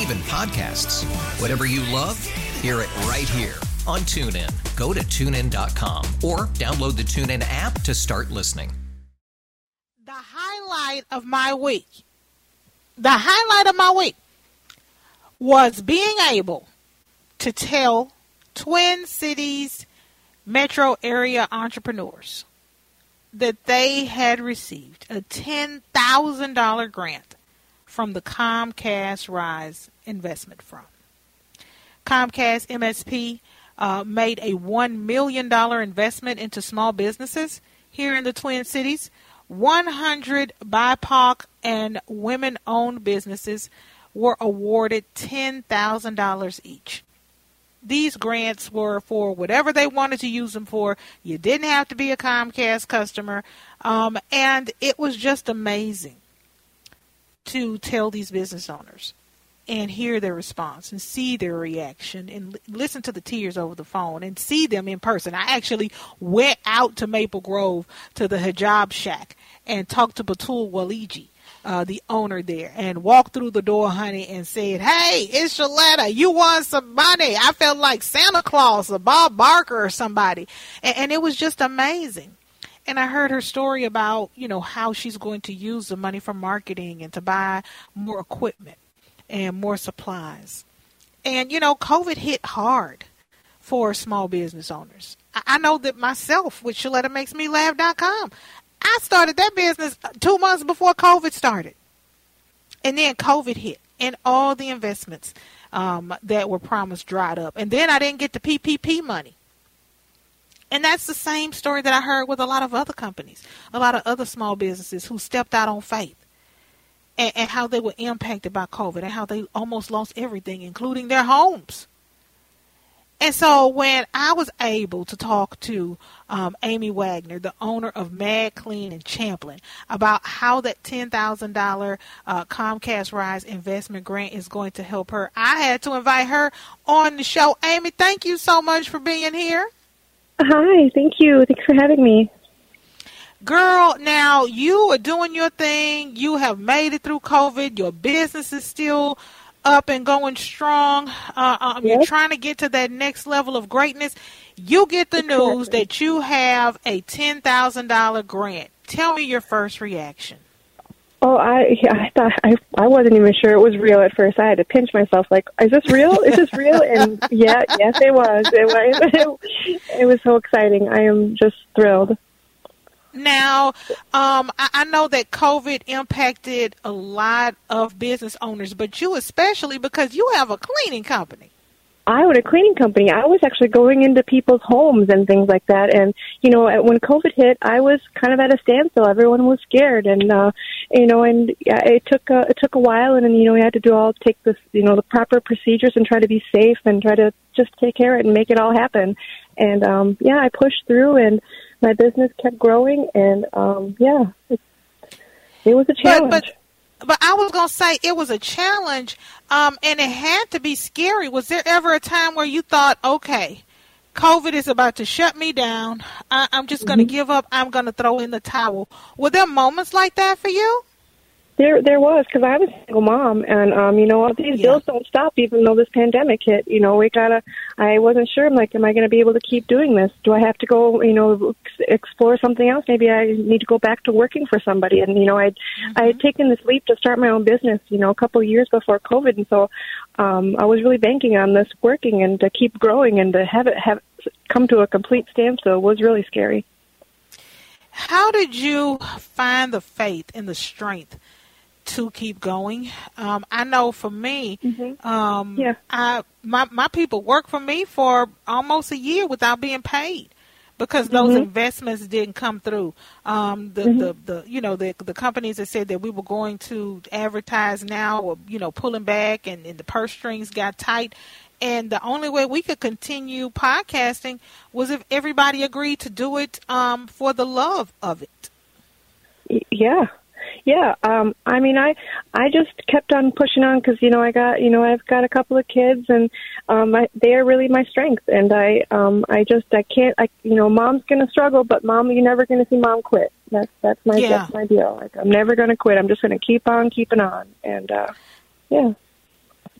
Even podcasts. Whatever you love, hear it right here on TuneIn. Go to tunein.com or download the TuneIn app to start listening. The highlight of my week, the highlight of my week was being able to tell Twin Cities metro area entrepreneurs that they had received a $10,000 grant from the Comcast Rise Investment Fund. Comcast MSP uh, made a $1 million investment into small businesses here in the Twin Cities. 100 BIPOC and women owned businesses were awarded $10,000 each. These grants were for whatever they wanted to use them for. You didn't have to be a Comcast customer. Um, and it was just amazing to tell these business owners and hear their response and see their reaction and listen to the tears over the phone and see them in person. I actually went out to Maple Grove to the Hijab Shack and talked to Batul Waliji. Uh, the owner there and walked through the door, honey, and said, "Hey, it's Sheletta. You want some money?" I felt like Santa Claus or Bob Barker or somebody, and, and it was just amazing and I heard her story about, you know, how she's going to use the money for marketing and to buy more equipment and more supplies. And, you know, COVID hit hard for small business owners. I know that myself with ShelettaMakesMeLaugh.com, I started that business two months before COVID started. And then COVID hit and all the investments um, that were promised dried up. And then I didn't get the PPP money. And that's the same story that I heard with a lot of other companies, a lot of other small businesses who stepped out on faith and, and how they were impacted by COVID and how they almost lost everything, including their homes. And so when I was able to talk to um, Amy Wagner, the owner of Mad Clean in Champlin, about how that $10,000 uh, Comcast Rise investment grant is going to help her, I had to invite her on the show. Amy, thank you so much for being here. Hi, thank you. Thanks for having me. Girl, now you are doing your thing. You have made it through COVID. Your business is still up and going strong. Uh, um, Yes. You're trying to get to that next level of greatness. You get the news that you have a $10,000 grant. Tell me your first reaction. Oh, I yeah, I thought I I wasn't even sure it was real at first. I had to pinch myself, like, is this real? Is this real? And yeah, yes, it was. It was. It was so exciting. I am just thrilled. Now, um, I, I know that COVID impacted a lot of business owners, but you especially because you have a cleaning company. I own a cleaning company. I was actually going into people's homes and things like that. And you know, when COVID hit, I was kind of at a standstill. Everyone was scared, and uh, you know, and yeah, it took a, it took a while. And then you know, we had to do all take this, you know, the proper procedures and try to be safe and try to just take care of it and make it all happen. And um, yeah, I pushed through, and my business kept growing. And um, yeah, it, it was a challenge. but but I was gonna say it was a challenge, um, and it had to be scary. Was there ever a time where you thought, okay, COVID is about to shut me down. I, I'm just gonna give up. I'm gonna throw in the towel. Were there moments like that for you? There, there was because I was a single mom, and um, you know, these Yeah. bills don't stop even though this pandemic hit. You know, we gotta. I wasn't sure. I'm like, am I going to be able to keep doing this? Do I have to go, you know, ex- explore something else? Maybe I need to go back to working for somebody. And you know, I, I had taken this leap to start my own business. You know, a couple of years before COVID, and so um, I was really banking on this working and to keep growing and to have it have come to a complete standstill was really scary. How did you find the faith and the strength to keep going? Um, I know for me, um, Yeah. I my my people worked for me for almost a year without being paid because those investments didn't come through. Um, the, the the you know the the companies that said that we were going to advertise now were you know pulling back and, and the purse strings got tight. And the only way we could continue podcasting was if everybody agreed to do it um, for the love of it. Yeah. Yeah, um I mean I I just kept on pushing on cuz you know I got you know I've got a couple of kids and um I, they are really my strength and I um I just I can't I you know mom's going to struggle but mom you're never going to see mom quit. That's that's my Yeah. that's my deal. Like I'm never going to quit. I'm just going to keep on keeping on and uh yeah.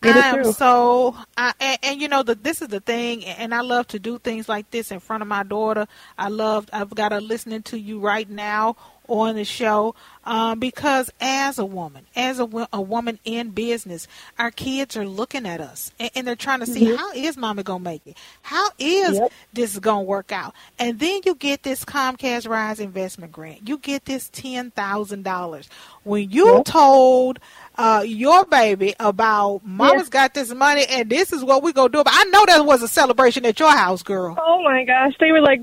I am so, I, and, and you know that this is the thing, and I love to do things like this in front of my daughter. I love, I've got her listening to you right now on the show um, because as a woman, as a, a woman in business, our kids are looking at us and, and they're trying to see how is mama gonna make it? How is Yep. this gonna work out? And then you get this Comcast Rise investment grant. You get this ten thousand dollars. When you Yep. told uh, your baby about mama's got this money and this is what we gonna do. But I know that was a celebration at your house, girl. Oh my gosh, they were like,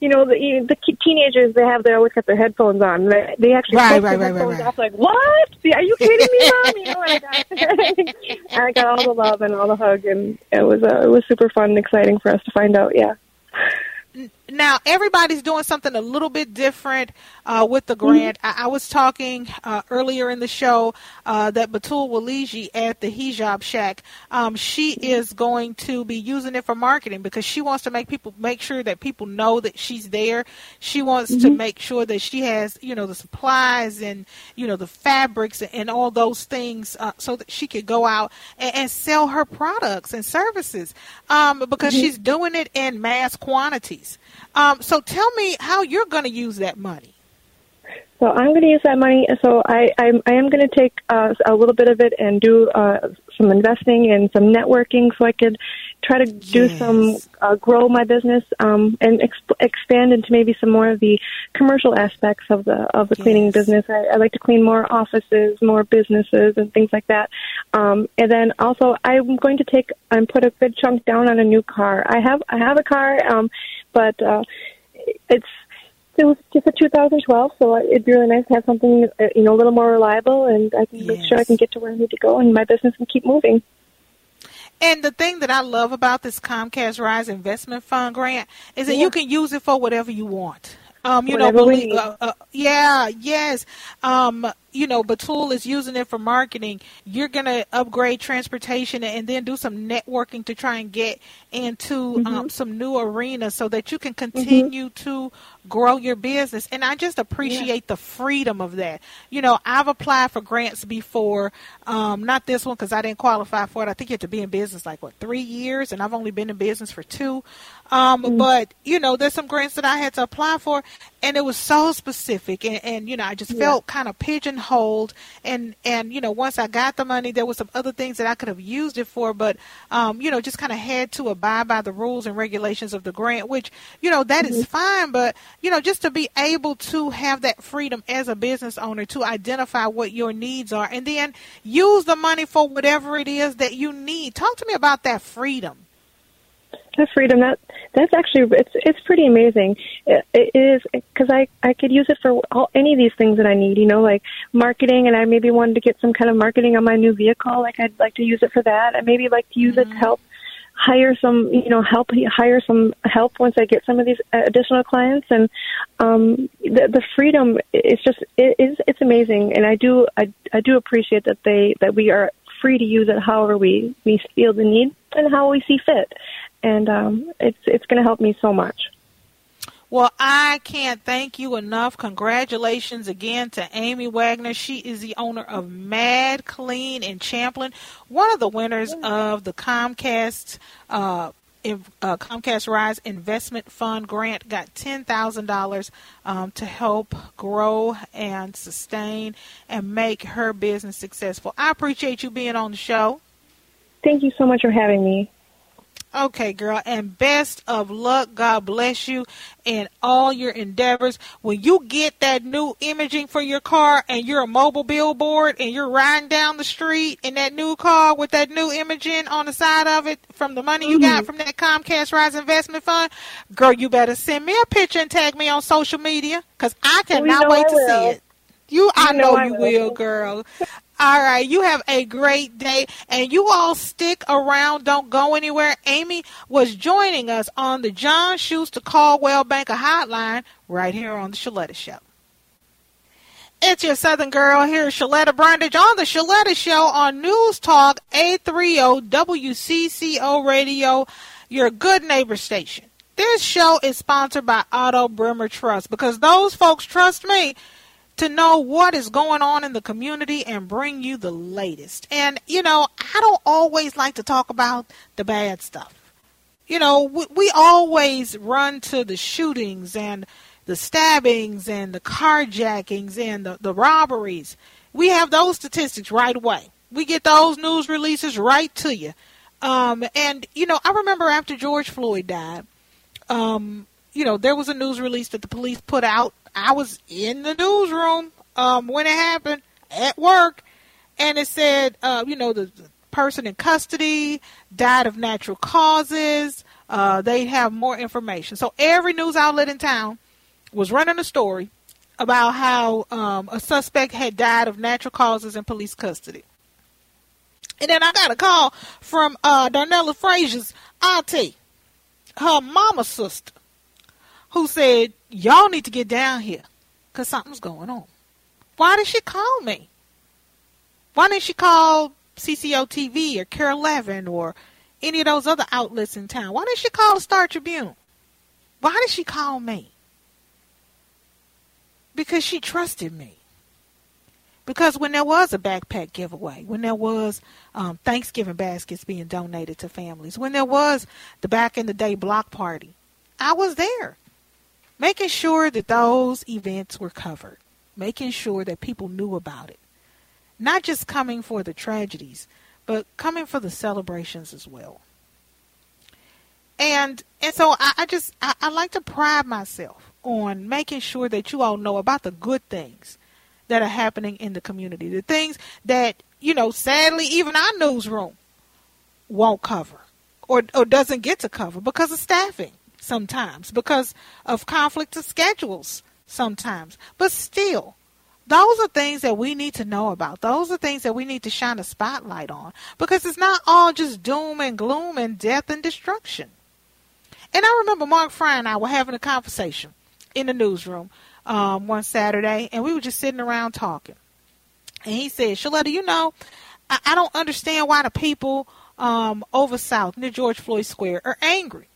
you know, the the teenagers. They have their always got their headphones on. They, they actually Right, right, right, right, headphones right. off. Like, what? Are you kidding me, mom? You know, and I got, I got all the love and all the hug, and it was uh, it was super fun and exciting for us to find out. Yeah. Now everybody's doing something a little bit different uh, with the grant. I, I was talking uh, earlier in the show uh, that Batul Waliji at the Hijab Shack, um, she is going to be using it for marketing because she wants to make people make sure that people know that she's there. She wants to make sure that she has you know the supplies and you know the fabrics and all those things uh, so that she could go out and, and sell her products and services um, because she's doing it in mass quantities. Um, so tell me how you're going to use that money. So I'm going to use that money. So I I'm, I am going to take uh, a little bit of it and do uh, some investing and some networking, so I could try to do Yes. some uh, grow my business um, and exp- expand into maybe some more of the commercial aspects of the of the cleaning business. I, I like to clean more offices, more businesses, and things like that. Um, and then also, I'm going to take and put a good chunk down on a new car. I have I have a car, um, but uh, it's it was just a 2012, so it'd be really nice to have something uh, you know a little more reliable, and I can make sure I can get to where I need to go and my business and keep moving. And the thing that I love about this Comcast Rise Investment Fund grant is that Yeah. you can use it for whatever you want. Um, you Whatever know, believe, uh, uh, yeah, yes. Um, you know, Batul is using it for marketing. You're gonna upgrade transportation and then do some networking to try and get into Mm-hmm. um, some new arenas so that you can continue to grow your business. And I just appreciate the freedom of that. You know, I've applied for grants before, um, not this one because I didn't qualify for it. I think you have to be in business like what three years, and I've only been in business for two. Um, But you know, there's some grants that I had to apply for, and it was so specific, and, and you know, I just felt kind of pigeonholed. And and you know, once I got the money, there was some other things that I could have used it for, but um, you know, just kind of had to abide by the rules and regulations of the grant, which you know that is fine. But you know, just to be able to have that freedom as a business owner to identify what your needs are, and then use the money for whatever it is that you need. Talk to me about that freedom. That freedom, that that's actually it's it's pretty amazing. It, it is because I I could use it for all, any of these things that I need. You know, like marketing, and I maybe wanted to get some kind of marketing on my new vehicle. Like I'd like to use it for that. I maybe like to use it to help hire some you know help hire some help once I get some of these additional clients and um the the freedom is just it is it's amazing and I do I I do appreciate that they that we are free to use it however we we feel the need and how we see fit and um it's it's going to help me so much Well, I can't thank you enough. Congratulations again to Amy Wagner. She is the owner of Mad Clean in Champlin, one of the winners of the Comcast uh, uh, Comcast Rise Investment Fund grant. Got ten thousand dollars um, to help grow and sustain and make her business successful. I appreciate you being on the show. thank you so much for having me Okay, girl, and best of luck. God bless you in all your endeavors. When you get that new imaging for your car and you're a mobile billboard and you're riding down the street in that new car with that new imaging on the side of it from the money you got mm-hmm. from that Comcast Rise Investment Fund, girl, you better send me a picture and tag me on social media because I cannot wait I to see it. You, I You know know I you will, girl. All right, you have a great day, and you all stick around. Don't go anywhere. Amy was joining us on the John Schuster Coldwell Banker Hotline right here on the Sheletta Show. It's your Southern girl here, Sheletta Brundidge, on the Sheletta Show on News Talk 830 WCCO Radio, your good neighbor station. This show is sponsored by Otto Bremer Trust because those folks trust me to know what is going on in the community and bring you the latest. And, you know, I don't always like to talk about the bad stuff. You know, we, we always run to the shootings and the stabbings and the carjackings and the, the robberies. We have those statistics right away. We get those news releases right to you. Um, and, you know, I remember after George Floyd died, um, you know, there was a news release that the police put out. I was in the newsroom um, when it happened at work, and it said, uh, you know, the, the person in custody died of natural causes. Uh, they have more information. So every news outlet in town was running a story about how um, a suspect had died of natural causes in police custody. And then I got a call from uh, Darnella Frazier's auntie, her mama's sister, who said, Y'all need to get down here because something's going on. Why did she call me? Why didn't she call CCO TV or KARE 11 or any of those other outlets in town? Why didn't she call the Star Tribune? Why did she call me? Because she trusted me. Because when there was a backpack giveaway, when there was um, Thanksgiving baskets being donated to families, when there was the back in the day block party, I was there, making sure that those events were covered, making sure that people knew about it. Not just coming for the tragedies, but coming for the celebrations as well. And and so I, I just I, I like to pride myself on making sure that you all know about the good things that are happening in the community. The things that, you know, sadly even our newsroom won't cover or or doesn't get to cover because of staffing sometimes, because of conflict of schedules sometimes. But still, those are things that we need to know about. Those are things that we need to shine a spotlight on because it's not all just doom and gloom and death and destruction. And I remember Mark Fry and I were having a conversation in the newsroom um, one Saturday, and we were just sitting around talking. And he said, Sheletta, you know, I, I don't understand why the people um, over South near George Floyd Square are angry.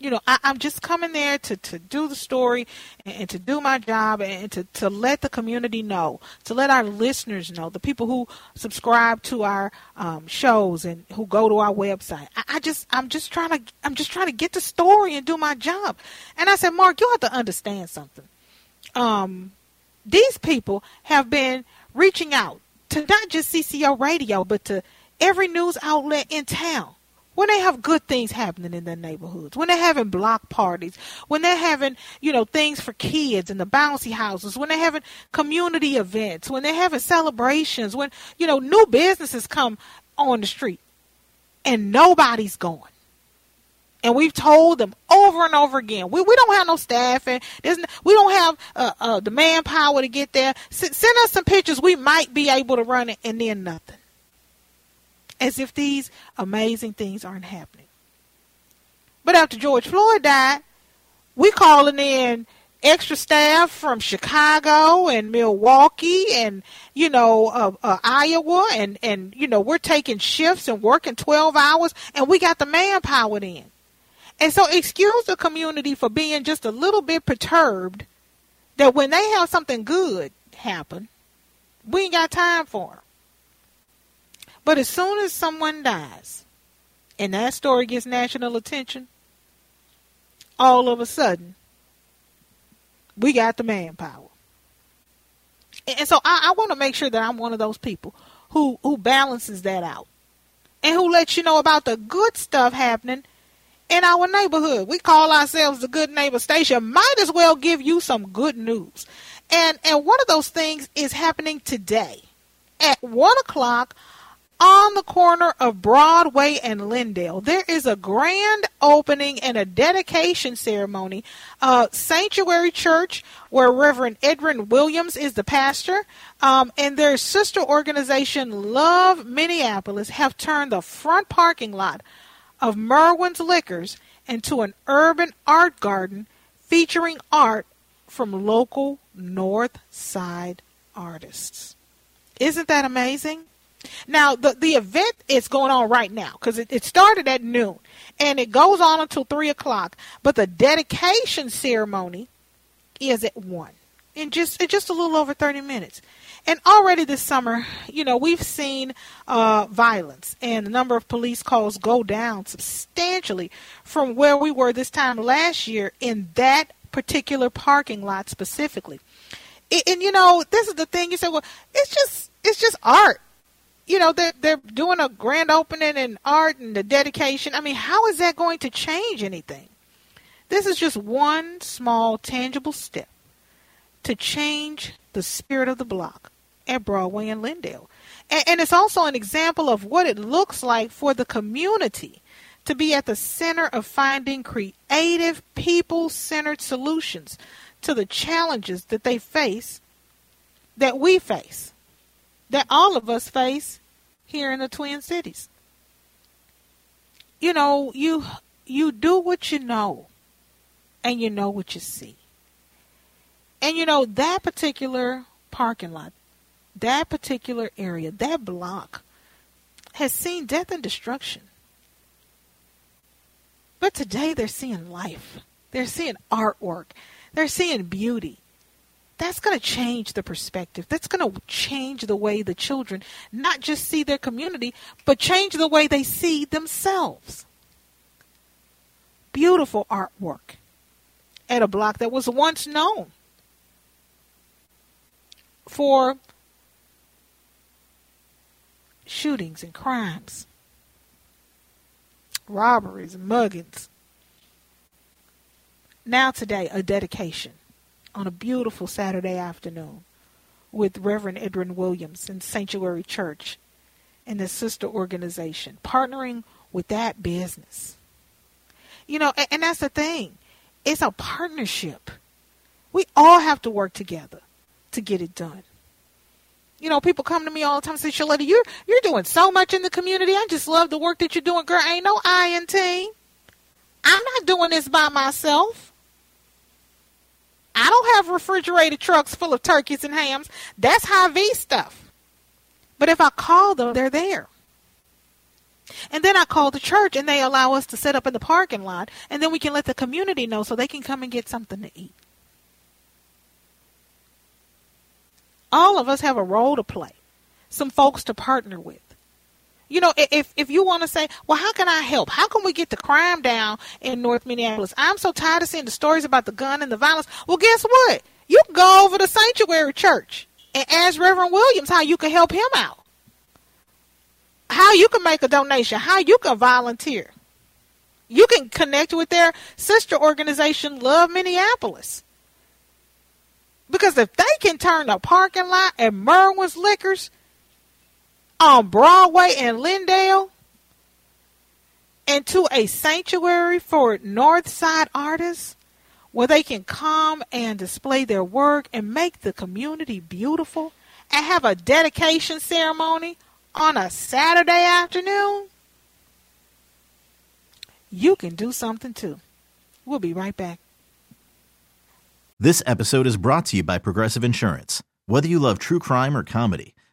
You know, I, I'm just coming there to, to do the story and, and to do my job and to, to let the community know, to let our listeners know, the people who subscribe to our um, shows and who go to our website. I, I just, I'm just trying to, I'm just trying to get the story and do my job. And I said, Mark, you have to understand something. Um, these people have been reaching out to not just CCO radio, but to every news outlet in town. When they have good things happening in their neighborhoods, when they're having block parties, when they're having, you know, things for kids in the bouncy houses, when they're having community events, when they're having celebrations, when, you know, new businesses come on the street and nobody's going. And we've told them over and over again, we, we don't have no staffing. There's no, we don't have uh, uh, the manpower to get there. S- send us some pictures. We might be able to run it, and then nothing. As if these amazing things aren't happening. But after George Floyd died, we calling in extra staff from Chicago and Milwaukee and you know uh, uh, Iowa and and you know we're taking shifts and working 12 hours and we got the manpower in. And so excuse the community for being just a little bit perturbed that when they have something good happen, we ain't got time for 'em. But as soon as someone dies and that story gets national attention, all of a sudden, we got the manpower. And so I, I want to make sure that I'm one of those people who, who balances that out. and who lets you know about the good stuff happening in our neighborhood. We call ourselves the Good Neighbor Station. Might as well give you some good news. And and one of those things is happening today at one o'clock on the corner of Broadway and Lyndale. There is a grand opening and a dedication ceremony. Uh, Sanctuary Church, where Reverend Edwin Williams is the pastor, um, and their sister organization, Love Minneapolis, have turned the front parking lot of Merwin's Liquors into an urban art garden featuring art from local North Side artists. Isn't that amazing? Now, the, the event is going on right now because it, it started at noon and it goes on until 3 o'clock. But the dedication ceremony is at 1 in just, in just a little over 30 minutes. And already this summer, you know, we've seen uh, violence and the number of police calls go down substantially from where we were this time last year in that particular parking lot specifically. And, and you know, this is the thing you say, well, it's just it's just art. You know, they're they're doing a grand opening and art and the dedication. I mean, how is that going to change anything? This is just one small tangible step to change the spirit of the block at Broadway and Lyndale. And, and it's also an example of what it looks like for the community to be at the center of finding creative, people centered solutions to the challenges that they face, that we face, that all of us face here in the Twin Cities. You know, you you do what you know and you know what you see. And you know, that particular parking lot, that particular area, that block has seen death and destruction. But today they're seeing life. They're seeing artwork. They're seeing beauty. That's going to change the perspective. That's going to change the way the children not just see their community, but change the way they see themselves. Beautiful artwork at a block that was once known for shootings and crimes, robberies muggings. Now, today, a dedication on a beautiful Saturday afternoon with Reverend Edwin Williams in Sanctuary Church and the sister organization, partnering with that business. You know, and, and that's the thing. It's a partnership. We all have to work together to get it done. You know, people come to me all the time and say, Sheletta, you're you're doing so much in the community. I just love the work that you're doing. Girl, ain't no I in team. I'm not doing this by myself. I don't have refrigerated trucks full of turkeys and hams. That's Hy-Vee stuff. But if I call them, they're there. And then I call the church and they allow us to set up in the parking lot and then we can let the community know so they can come and get something to eat. all of us have a role to play, some folks to partner with. You know, if if you want to say, well, how can I help? How can we get the crime down in North Minneapolis? I'm so tired of seeing the stories about the gun and the violence. Well, guess what? You can go over to Sanctuary Church and ask Reverend Williams how you can help him out. How you can make a donation, how you can volunteer. You can connect with their sister organization, Love Minneapolis. Because if they can turn the parking lot at Merwin's Liquors on Broadway and Lyndale into a sanctuary for North Side artists where they can come and display their work and make the community beautiful and have a dedication ceremony on a Saturday afternoon, you can do something too. We'll be right back. This episode is brought to you by Progressive Insurance. Whether you love true crime or comedy,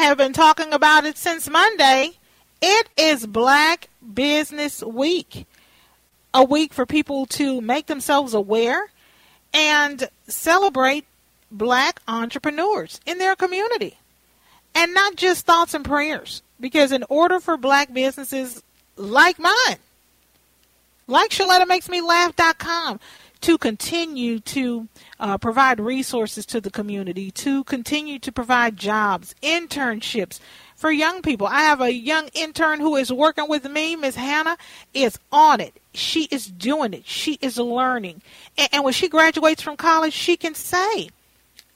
Have been talking about it since Monday. It is Black Business Week, a week for people to make themselves aware and celebrate black entrepreneurs in their community. And not just thoughts and prayers, because in order for black businesses like mine, like ShelettaMakesMeLaugh.com, to continue to uh, provide resources to the community, to continue to provide jobs, internships for young people. I have a young intern who is working with me. Miss Hannah is on it. She is doing it. She is learning. And, and when she graduates from college, she can say,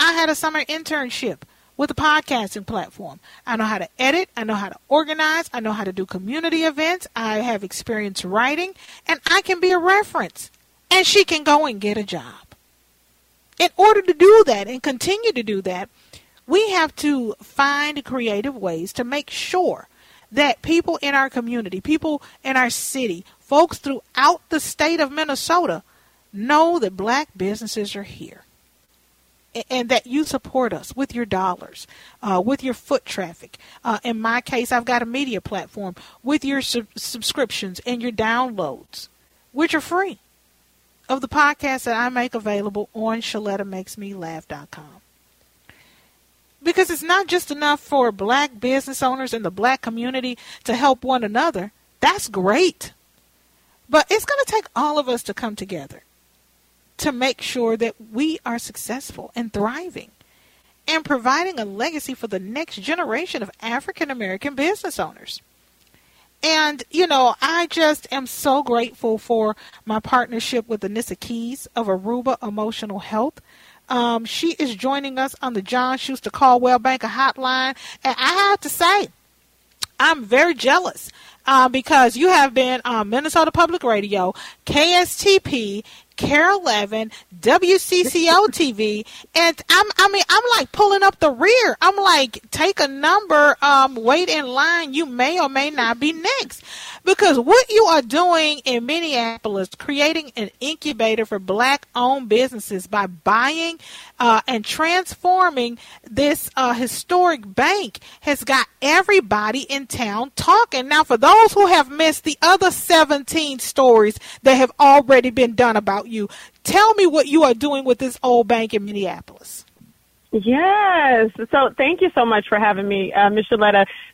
I had a summer internship with a podcasting platform. I know how to edit, I know how to organize, I know how to do community events, I have experience writing, and I can be a reference. And she can go and get a job. In order to do that and continue to do that, we have to find creative ways to make sure that people in our community, people in our city, folks throughout the state of Minnesota know that black businesses are here and that you support us with your dollars, uh, with your foot traffic. Uh, in my case, I've got a media platform with your sub- subscriptions and your downloads, which are free, of the podcast that I make available on ShelettaMakesMeLaugh.com. Because it's not just enough for black business owners in the black community to help one another. That's great. But it's going to take all of us to come together to make sure that we are successful and thriving and providing a legacy for the next generation of African American business owners. And, you know, I just am so grateful for my partnership with Anissa Keyes of Aruba Emotional Health. Um, she is joining us on the John Schuster Coldwell Banker Hotline. And I have to say, I'm very jealous uh, because you have been on Minnesota Public Radio, KSTP, KARE 11, WCCO TV, and I'm, I mean, I'm like pulling up the rear. I'm like, take a number, um, wait in line. You may or may not be next. Because what you are doing in Minneapolis, creating an incubator for black owned businesses by buying uh, and transforming this uh, historic bank, has got everybody in town talking. Now, for those who have missed the other 17 stories that have already been done about you, tell me what you are doing with this old bank in Minneapolis. Yes. So thank you so much for having me, uh, Ms.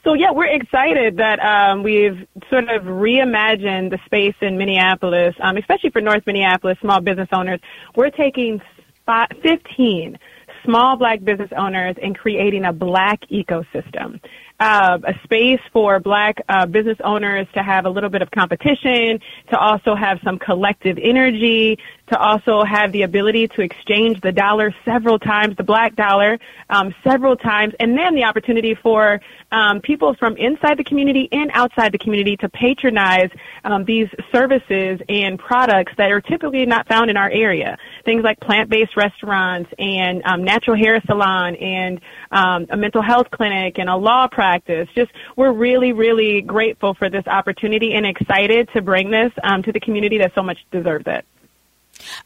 So yeah, we're excited that um, we've sort of reimagined the space in Minneapolis, um, especially for North Minneapolis small business owners. We're taking spot 15 small black business owners and creating a black ecosystem uh, a space for black uh, business owners to have a little bit of competition, to also have some collective energy, to also have the ability to exchange the dollar several times, the black dollar um, several times, and then the opportunity for um, people from inside the community and outside the community to patronize um, these services and products that are typically not found in our area. Things like plant-based restaurants and um, natural hair salon and um, a mental health clinic and a law practice. Just we're really, really grateful for this opportunity and excited to bring this um, to the community that so much deserves it.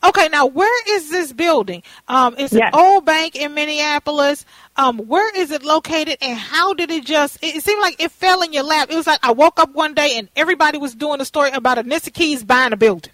Okay, now where is this building? Um, it's Yes. an old bank in Minneapolis. Um, where is it located, and how did it just? It, it seemed like it fell in your lap. It was like I woke up one day and everybody was doing a story about Anissa Keyes buying a building.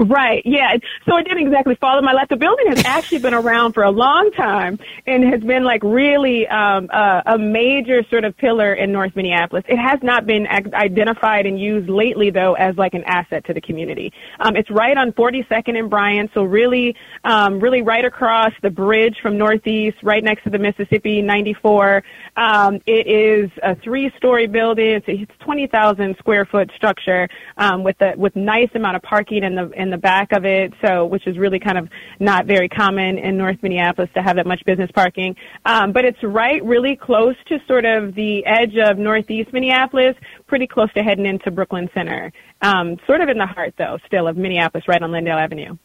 Right. Yeah. So it didn't exactly fall in my lap. The building has actually been around for a long time and has been like really um, a major sort of pillar in North Minneapolis. It has not been identified and used lately though as like an asset to the community. Um, it's right on 42nd and Bryant, so really, um, really right across the bridge from Northeast, right next to the Mississippi 94. Um, it is a three-story building. It's a 20,000 square foot structure um, with a with nice amount of parking in the in the back of it. So, which is really kind of not very common in North Minneapolis to have that much business parking. Um, but it's right, really close to sort of the edge of Northeast Minneapolis, pretty close to heading into Brooklyn Center. Um, sort of in the heart, though, still of Minneapolis, right on Lyndale Avenue.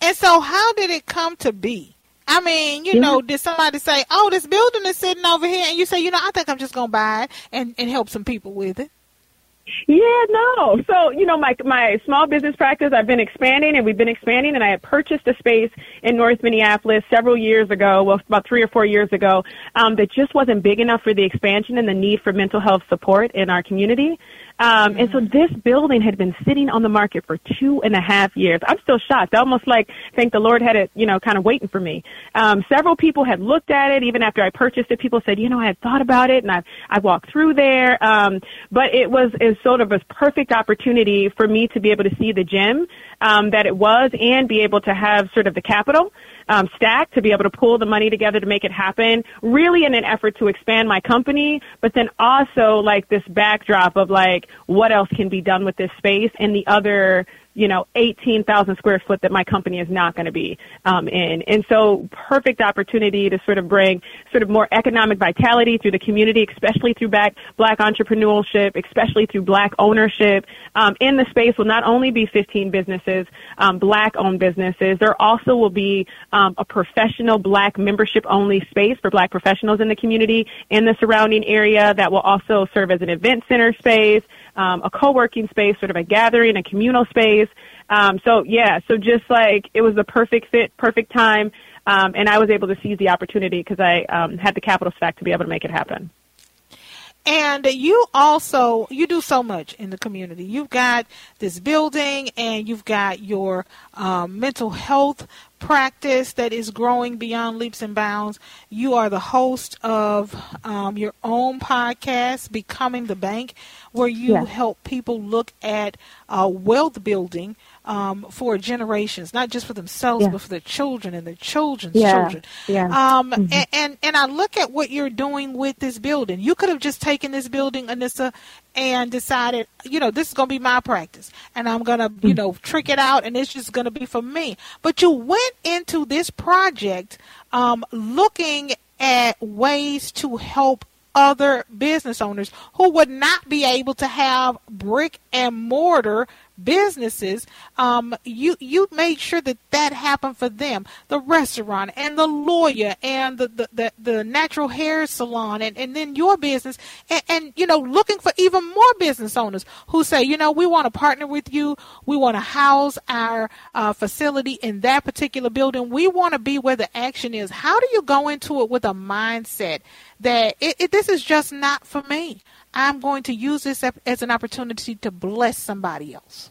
And so, how did it come to be? I mean, you know, did somebody say, "Oh, this building is sitting over here," and you say, "You know, I think I'm just gonna buy it and and help some people with it." Yeah, no. So, you know, my my small business practice, I've been expanding and we've been expanding and I had purchased a space in North Minneapolis several years ago, well about three or four years ago, um, that just wasn't big enough for the expansion and the need for mental health support in our community. Um, and so this building had been sitting on the market for two and a half years. I'm still shocked. Almost like think the Lord had it, you know, kind of waiting for me. Um, several people had looked at it even after I purchased it. People said, you know, I had thought about it and I I walked through there. Um, but it was is sort of a perfect opportunity for me to be able to see the gym um, that it was and be able to have sort of the capital um, stack to be able to pull the money together to make it happen, really in an effort to expand my company, but then also like this backdrop of like what else can be done with this space and the other you know, 18,000 square foot that my company is not going to be um, in. And so perfect opportunity to sort of bring sort of more economic vitality through the community, especially through back, black entrepreneurship, especially through black ownership. Um, in the space will not only be 15 businesses, um, black owned businesses, there also will be um, a professional black membership only space for black professionals in the community in the surrounding area that will also serve as an event center space, um, a co-working space, sort of a gathering, a communal space. Um, so yeah, so just like it was the perfect fit, perfect time, um, and I was able to seize the opportunity because I um, had the capital stack to be able to make it happen. And you also you do so much in the community. You've got this building, and you've got your um, mental health practice that is growing beyond leaps and bounds. You are the host of um, your own podcast, Becoming the Bank, where you Yes. help people look at uh, wealth building um, for generations, not just for themselves, Yeah. but for their children and their children's Yeah. children. Yeah. Um, Mhm. and, and and I look at what you're doing with this building. You could have just taken this building, Anissa, and decided, you know, this is going to be my practice, and I'm going to, you know, trick it out, and it's just going to be for me. But you went into this project um, looking at ways to help other business owners who would not be able to have brick and mortar businesses um, you you made sure that that happened for them. The restaurant and the lawyer and the the, the, the natural hair salon and, and then your business and, and you know looking for even more business owners who say you know we want to partner with you. We want to house our uh, facility in that particular building. We want to be where the action is. How do you go into it with a mindset that it, it, this is just not for me i'm going to use this as an opportunity to bless somebody else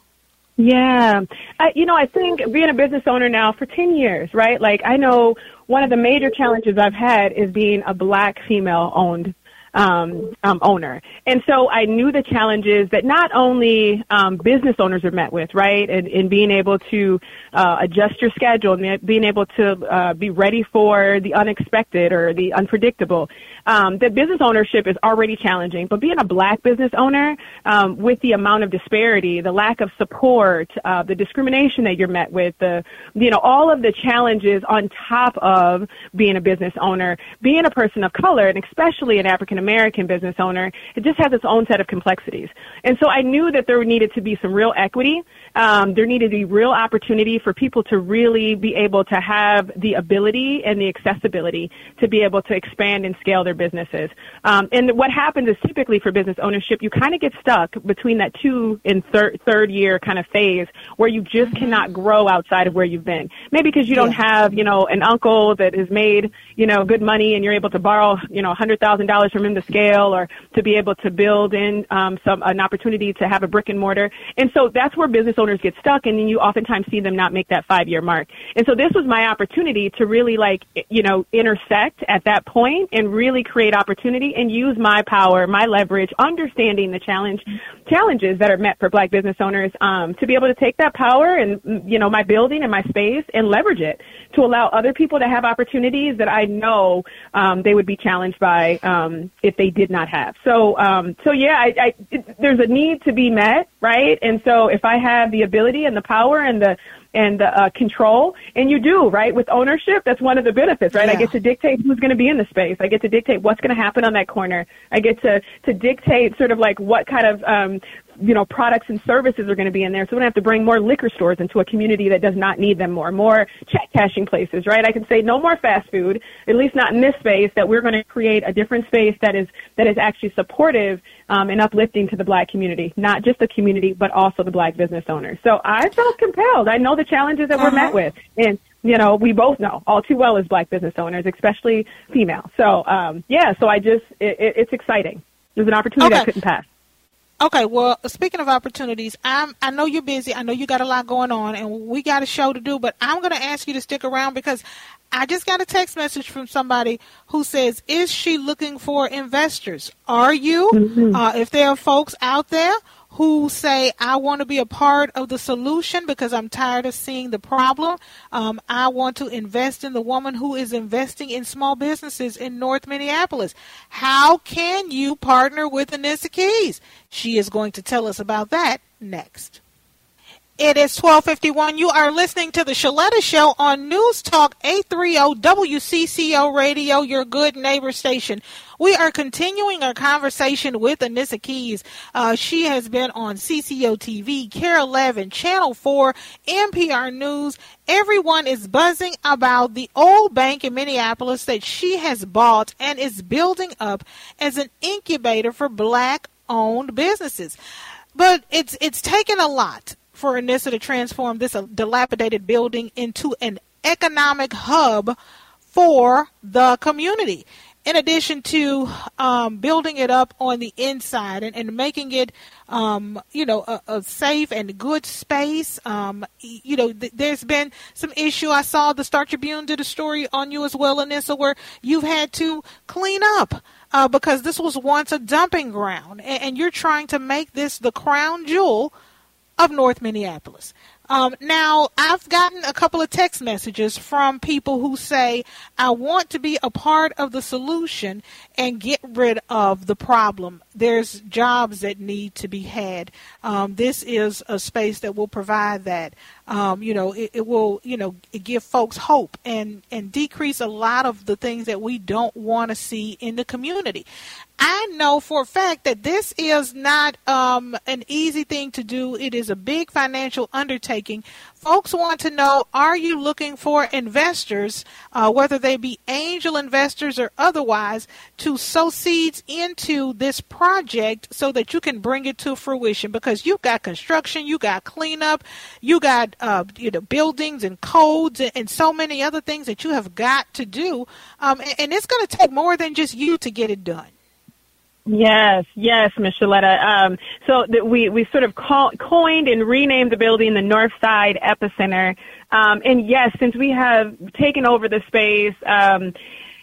Yeah. I, you know, I think being a business owner now for 10 years, right? Like, I know one of the major challenges I've had is being a black female owned um, um, owner. And so I knew the challenges that not only um, business owners are met with, right, and, and being able to uh, adjust your schedule and being able to uh, be ready for the unexpected or the unpredictable. Um, that business ownership is already challenging, but being a black business owner um, with the amount of disparity, the lack of support, uh, the discrimination that you're met with, the you know all of the challenges on top of being a business owner, being a person of color, and especially an African American business owner, it just has its own set of complexities. And so I knew that there needed to be some real equity. Um, there needed to be real opportunity for people to really be able to have the ability and the accessibility to be able to expand and scale their businesses. Um, and what happens is typically for business ownership, you kind of get stuck between that two and third third year kind of phase where you just cannot grow outside of where you've been. Maybe because you don't have, you know, an uncle that has made, you know, good money and you're able to borrow, you know, $100,000 from him to scale or to be able to build in um, some an opportunity to have a brick and mortar. And so that's where business owners get stuck, and then you oftentimes see them not make that five year mark. And so this was my opportunity to really like you know intersect at that point and really create opportunity and use my power, my leverage, understanding the challenge challenges that are met for Black business owners um, to be able to take that power and you know my building and my space and leverage it to allow other people to have opportunities that I know um, they would be challenged by um, if they did not have. So, um, so yeah, I, I, it, there's a need to be met, right? And so if I have the ability and the power and the and the uh, control, and you do, right? With ownership, that's one of the benefits, right? Yeah. I get to dictate who's going to be in the space. I get to dictate what's going to happen on that corner. I get to to dictate sort of like what kind of um, you know, products and services are going to be in there. So we don't have to bring more liquor stores into a community that does not need them more, more check cashing places, right? I can say no more fast food, at least not in this space, that we're going to create a different space that is, that is actually supportive, um, and uplifting to the black community, not just the community, but also the black business owners. So I felt compelled. I know the challenges that we're met with and you know, we both know all too well as black business owners, especially female. So, um, yeah, so I just, it, it, it's exciting. There's an opportunity Okay. I couldn't pass. Okay, well, speaking of opportunities, I'm I know you're busy. I know you got a lot going on and we got a show to do, but I'm going to ask you to stick around because I just got a text message from somebody who says, "Is she looking for investors? Are you? Uh, if there are folks out there who say, I want to be a part of the solution because I'm tired of seeing the problem. Um, I want to invest in the woman who is investing in small businesses in North Minneapolis. How can you partner with Anissa Keyes? She is going to tell us about that next. It is 1251. You are listening to the Sheletta Show on News Talk 830 WCCO Radio, your good neighbor station. We are continuing our conversation with Anissa Keyes. Uh, she has been on CCO TV, KARE 11, Channel 4, NPR News. Everyone is buzzing about the old bank in Minneapolis that she has bought and is building up as an incubator for black owned businesses. But it's it's taken a lot for Anissa to transform this uh, dilapidated building into an economic hub for the community. In addition to um, building it up on the inside and, and making it, um, you know, a, a safe and good space. Um, you know, th- there's been some issue. I saw the Star Tribune did a story on you as well, Anissa, where you've had to clean up uh, because this was once a dumping ground, and, and you're trying to make this the crown jewel of North Minneapolis. Um, now, I've gotten a couple of text messages from people who say, I want to be a part of the solution and get rid of the problem. There's jobs that need to be had. Um, this is a space that will provide that. Um, you know, it, it will, you know, give folks hope and, and decrease a lot of the things that we don't want to see in the community. I know for a fact that this is not um, an easy thing to do. It is a big financial undertaking. Folks want to know are you looking for investors, uh, whether they be angel investors or otherwise, to sow seeds into this project so that you can bring it to fruition? Because you've got construction, you got cleanup, you got uh, you know buildings and codes and, and so many other things that you have got to do, um, and, and it's going to take more than just you to get it done. Yes, yes, Ms. Sheletta. Um, so we we sort of call, coined and renamed the building the North Side Epicenter. Um, and yes, since we have taken over the space, um,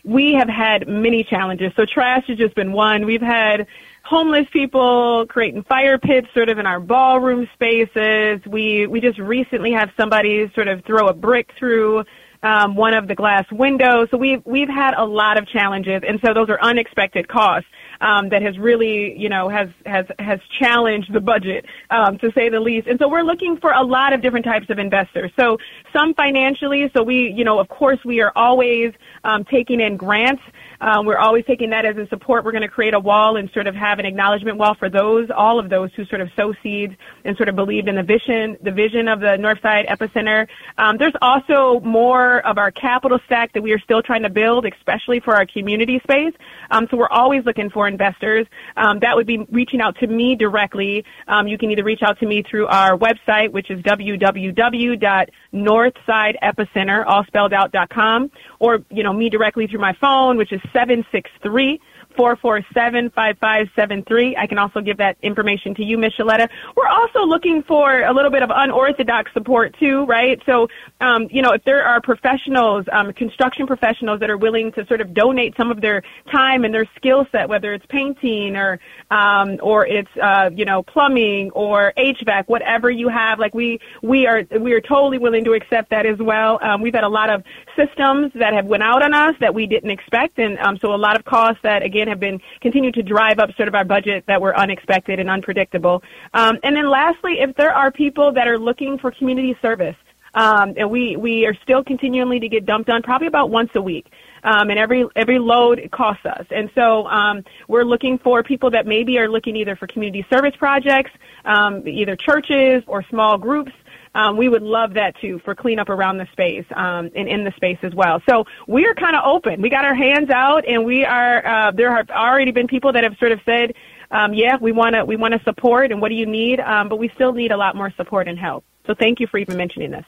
we have had many challenges. So trash has just been one. We've had homeless people creating fire pits sort of in our ballroom spaces. We we just recently had somebody sort of throw a brick through um, one of the glass windows. So we've we've had a lot of challenges, and so those are unexpected costs um, that has really, you know, has has has challenged the budget um, to say the least. And so we're looking for a lot of different types of investors. So some financially. So we, you know, of course, we are always um, taking in grants. Um, we're always taking that as a support. We're going to create a wall and sort of have an acknowledgement wall for those, all of those who sort of sow seeds and sort of believed in the vision, the vision of the Northside Epicenter. Um, there's also more of our capital stack that we are still trying to build, especially for our community space. Um, so we're always looking for investors. Um, that would be reaching out to me directly. Um, you can either reach out to me through our website, which is www.northsideepicenter, all spelled out, com, or, you know, me directly through my phone, which is 763 447-5573. I can also give that information to you, Ms. We're also looking for a little bit of unorthodox support too, right? So, um, you know, if there are professionals, um, construction professionals that are willing to sort of donate some of their time and their skill set, whether it's painting or, um, or it's, uh, you know, plumbing or HVAC, whatever you have, like we, we are, we are totally willing to accept that as well. Um, we've had a lot of systems that have went out on us that we didn't expect. And, um, so a lot of costs that again have been continued to drive up sort of our budget that were unexpected and unpredictable. Um, and then lastly, if there are people that are looking for community service, um, and we, we are still continually to get dumped on probably about once a week. Um, and every every load it costs us. And so um, we're looking for people that maybe are looking either for community service projects, um, either churches or small groups. Um, we would love that too for cleanup around the space um, and in the space as well. So we are kind of open. We got our hands out, and we are. Uh, there have already been people that have sort of said, um, "Yeah, we want to we want to support, and what do you need?" Um, but we still need a lot more support and help. So thank you for even mentioning this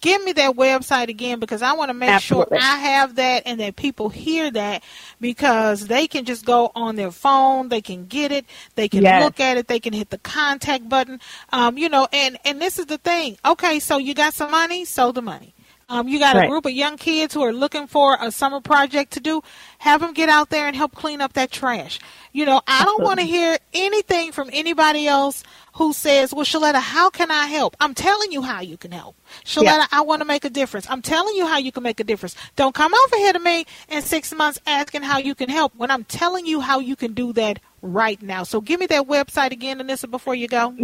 give me that website again because I want to make Absolutely. sure I have that and that people hear that because they can just go on their phone, they can get it, they can Yes. look at it, they can hit the contact button. Um, you know, and and this is the thing. Okay, so you got some money, so the money. Um, you got a group of young kids who are looking for a summer project to do. Have them get out there and help clean up that trash. You know, I don't want to hear anything from anybody else who says, "Well, Sheletta, how can I help?" I'm telling you how you can help. Sheletta, Yeah. I want to make a difference. I'm telling you how you can make a difference. Don't come over here to me in six months asking how you can help when I'm telling you how you can do that right now. So give me that website again, Anissa, before you go.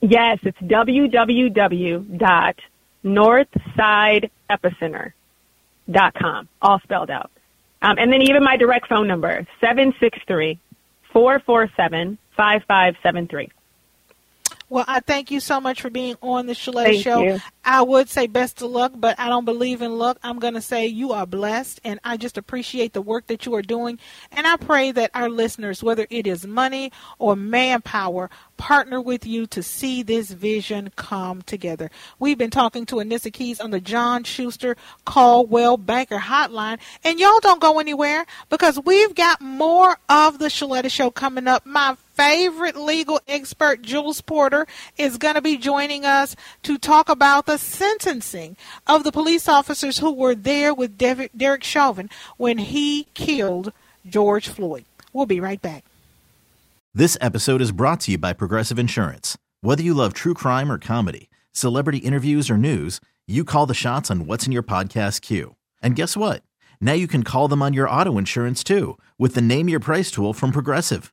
Yes, it's www.northsideepicenter.com, all spelled out. Um, and then even my direct phone number, 763-447-5573. Well, I thank you so much for being on the Thank Show. you. I would say best of luck, but I don't believe in luck. I'm going to say you are blessed, and I just appreciate the work that you are doing. And I pray that our listeners, whether it is money or manpower, partner with you to see this vision come together. We've been talking to Anissa Keyes on the John Schuster Coldwell Banker Hotline, and y'all don't go anywhere because we've got more of the Sheletta Show coming up. My favorite legal expert, Jules Porter, is going to be joining us to talk about the sentencing of the police officers who were there with Derek Chauvin when he killed George Floyd. We'll be right back. This episode is brought to you by Progressive Insurance. Whether you love true crime or comedy, celebrity interviews or news, you call the shots on what's in your podcast queue. And guess what? Now you can call them on your auto insurance too with the Name Your Price tool from Progressive.